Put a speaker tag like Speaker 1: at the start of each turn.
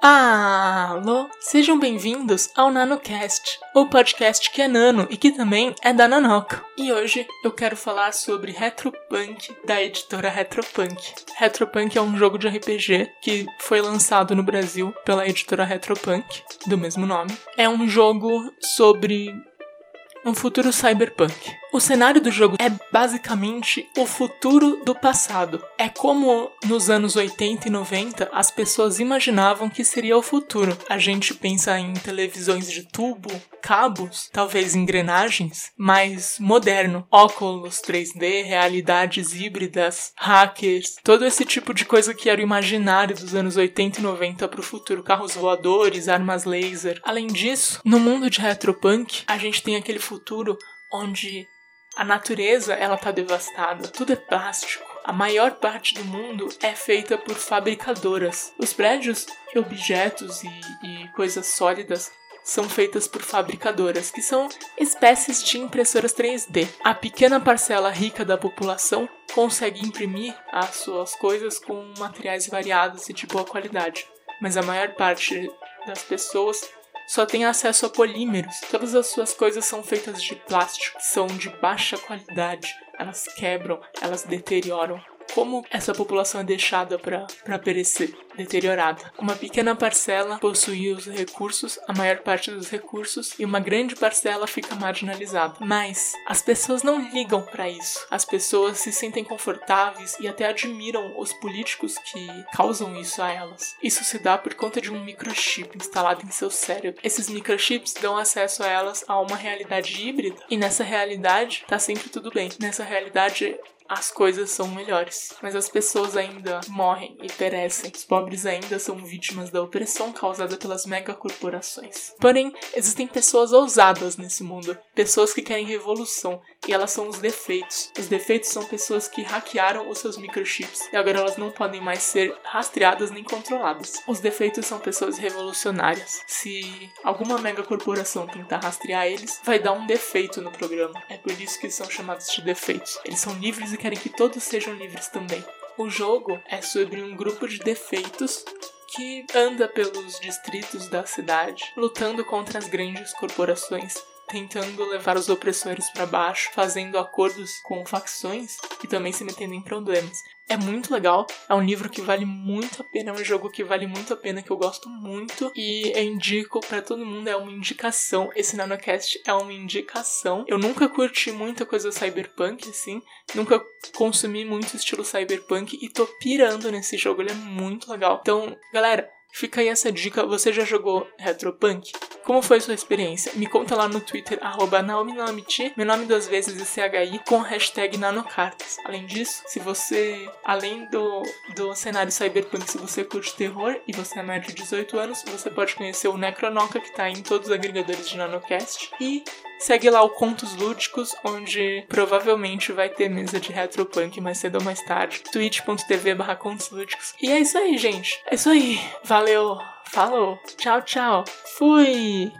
Speaker 1: Alô, sejam bem-vindos ao NanoCast, o podcast que é nano e que também é da Nanoca. E hoje eu quero falar sobre Retropunk da editora Retropunk. Retropunk é um jogo de RPG que foi lançado no Brasil pela editora Retropunk, do mesmo nome. É um jogo sobre um futuro cyberpunk. O cenário do jogo é basicamente o futuro do passado. É como nos anos 80 e 90 as pessoas imaginavam que seria o futuro. A gente pensa em televisões de tubo, cabos, talvez engrenagens, mas moderno. Óculos 3D, realidades híbridas, hackers, todo esse tipo de coisa que era o imaginário dos anos 80 e 90 para o futuro. Carros voadores, armas laser. Além disso, no mundo de retropunk, a gente tem aquele futuro onde a natureza, ela tá devastada. Tudo é plástico. A maior parte do mundo é feita por fabricadoras. Os prédios, objetos e, e coisas sólidas são feitas por fabricadoras, que são espécies de impressoras 3D. A pequena parcela rica da população consegue imprimir as suas coisas com materiais variados e de boa qualidade, mas a maior parte das pessoas só tem acesso a polímeros. Todas as suas coisas são feitas de plástico, são de baixa qualidade. Elas quebram, elas deterioram. Como essa população é deixada para perecer? Deteriorada. Uma pequena parcela possui os recursos, a maior parte dos recursos, e uma grande parcela fica marginalizada. Mas as pessoas não ligam para isso. As pessoas se sentem confortáveis e até admiram os políticos que causam isso a elas. Isso se dá por conta de um microchip instalado em seu cérebro. Esses microchips dão acesso a elas a uma realidade híbrida, e nessa realidade tá sempre tudo bem. Nessa realidade as coisas são melhores. Mas as pessoas ainda morrem e perecem. Os pobres ainda são vítimas da opressão causada pelas megacorporações. Porém, existem pessoas ousadas nesse mundo, pessoas que querem revolução, e elas são os defeitos. Os defeitos são pessoas que hackearam os seus microchips e agora elas não podem mais ser rastreadas nem controladas. Os defeitos são pessoas revolucionárias. Se alguma megacorporação tentar rastrear eles, vai dar um defeito no programa. É por isso que são chamados de defeitos. Eles são livres e querem que todos sejam livres também. O jogo é sobre um grupo de defeitos que anda pelos distritos da cidade, lutando contra as grandes corporações tentando levar os opressores para baixo, fazendo acordos com facções e também se metendo em problemas. É muito legal, é um livro que vale muito a pena, é um jogo que vale muito a pena, que eu gosto muito e eu indico para todo mundo, é uma indicação. Esse NanoCast é uma indicação. Eu nunca curti muita coisa cyberpunk, assim, nunca consumi muito estilo cyberpunk e tô pirando nesse jogo, ele é muito legal. Então, galera, Fica aí essa dica, você já jogou Retropunk? Como foi sua experiência? Me conta lá no Twitter, arroba NaomiNaomichi, meu nome duas vezes é CHI, com hashtag nanocartas. Além disso, se você, além do, do cenário cyberpunk, se você curte terror e você é maior de 18 anos, você pode conhecer o Necronoca, que tá em todos os agregadores de NanoCast. E Segue lá o Contos Lúdicos, onde provavelmente vai ter mesa de retropunk mais cedo ou mais tarde. twitch.tv barra Contos Lúdicos. E é isso aí, gente. É isso aí. Valeu. Falou. Tchau, tchau. Fui.